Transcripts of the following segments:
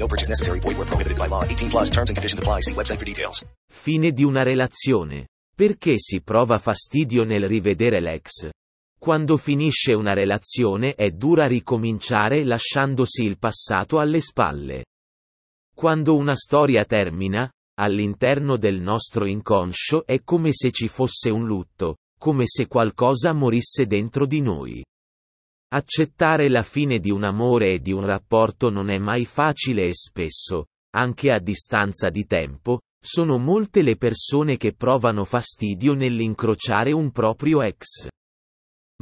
No purchase necessary. Void where prohibited by law. 18 plus terms and conditions apply. See website for details. Fine di una relazione. Perché si prova fastidio nel rivedere l'ex? Quando finisce una relazione è dura ricominciare lasciandosi il passato alle spalle. Quando una storia termina, all'interno del nostro inconscio è come se ci fosse un lutto, come se qualcosa morisse dentro di noi. Accettare la fine di un amore e di un rapporto non è mai facile e spesso, anche a distanza di tempo, sono molte le persone che provano fastidio nell'incrociare un proprio ex.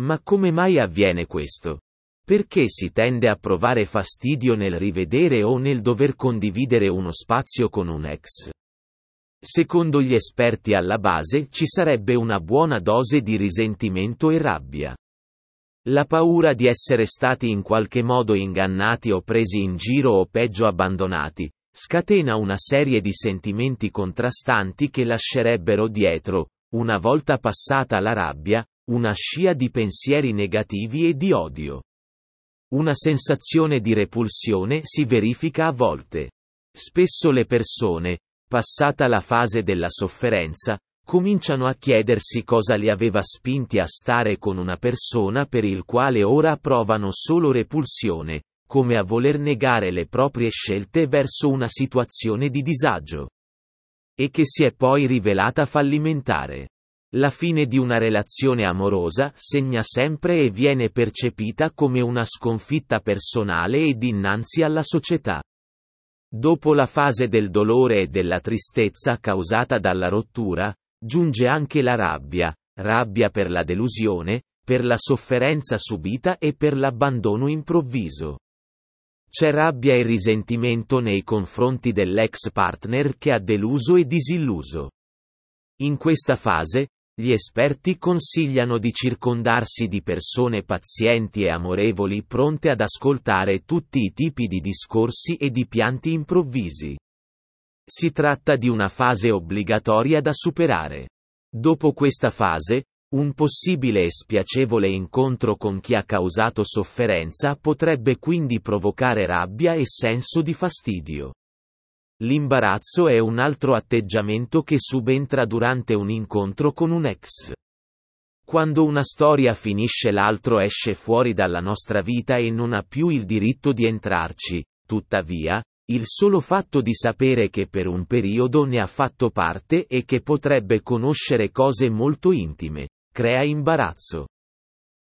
Ma come mai avviene questo? Perché si tende a provare fastidio nel rivedere o nel dover condividere uno spazio con un ex? Secondo gli esperti alla base ci sarebbe una buona dose di risentimento e rabbia. La paura di essere stati in qualche modo ingannati o presi in giro o peggio abbandonati, scatena una serie di sentimenti contrastanti che lascerebbero dietro, una volta passata la rabbia, una scia di pensieri negativi e di odio. Una sensazione di repulsione si verifica a volte. Spesso le persone, passata la fase della sofferenza, cominciano a chiedersi cosa li aveva spinti a stare con una persona per il quale ora provano solo repulsione, come a voler negare le proprie scelte verso una situazione di disagio. E che si è poi rivelata fallimentare. La fine di una relazione amorosa segna sempre e viene percepita come una sconfitta personale e dinanzi alla società. Dopo la fase del dolore e della tristezza causata dalla rottura, giunge anche la rabbia, rabbia per la delusione, per la sofferenza subita e per l'abbandono improvviso. C'è rabbia e risentimento nei confronti dell'ex partner che ha deluso e disilluso. In questa fase, gli esperti consigliano di circondarsi di persone pazienti e amorevoli pronte ad ascoltare tutti i tipi di discorsi e di pianti improvvisi. Si tratta di una fase obbligatoria da superare. Dopo questa fase, un possibile e spiacevole incontro con chi ha causato sofferenza potrebbe quindi provocare rabbia e senso di fastidio. L'imbarazzo è un altro atteggiamento che subentra durante un incontro con un ex. Quando una storia finisce l'altro esce fuori dalla nostra vita e non ha più il diritto di entrarci, tuttavia, il solo fatto di sapere che per un periodo ne ha fatto parte e che potrebbe conoscere cose molto intime, crea imbarazzo.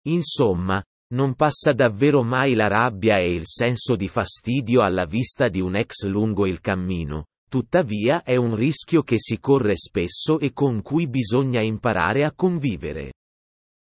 Insomma, non passa davvero mai la rabbia e il senso di fastidio alla vista di un ex lungo il cammino, tuttavia è un rischio che si corre spesso e con cui bisogna imparare a convivere.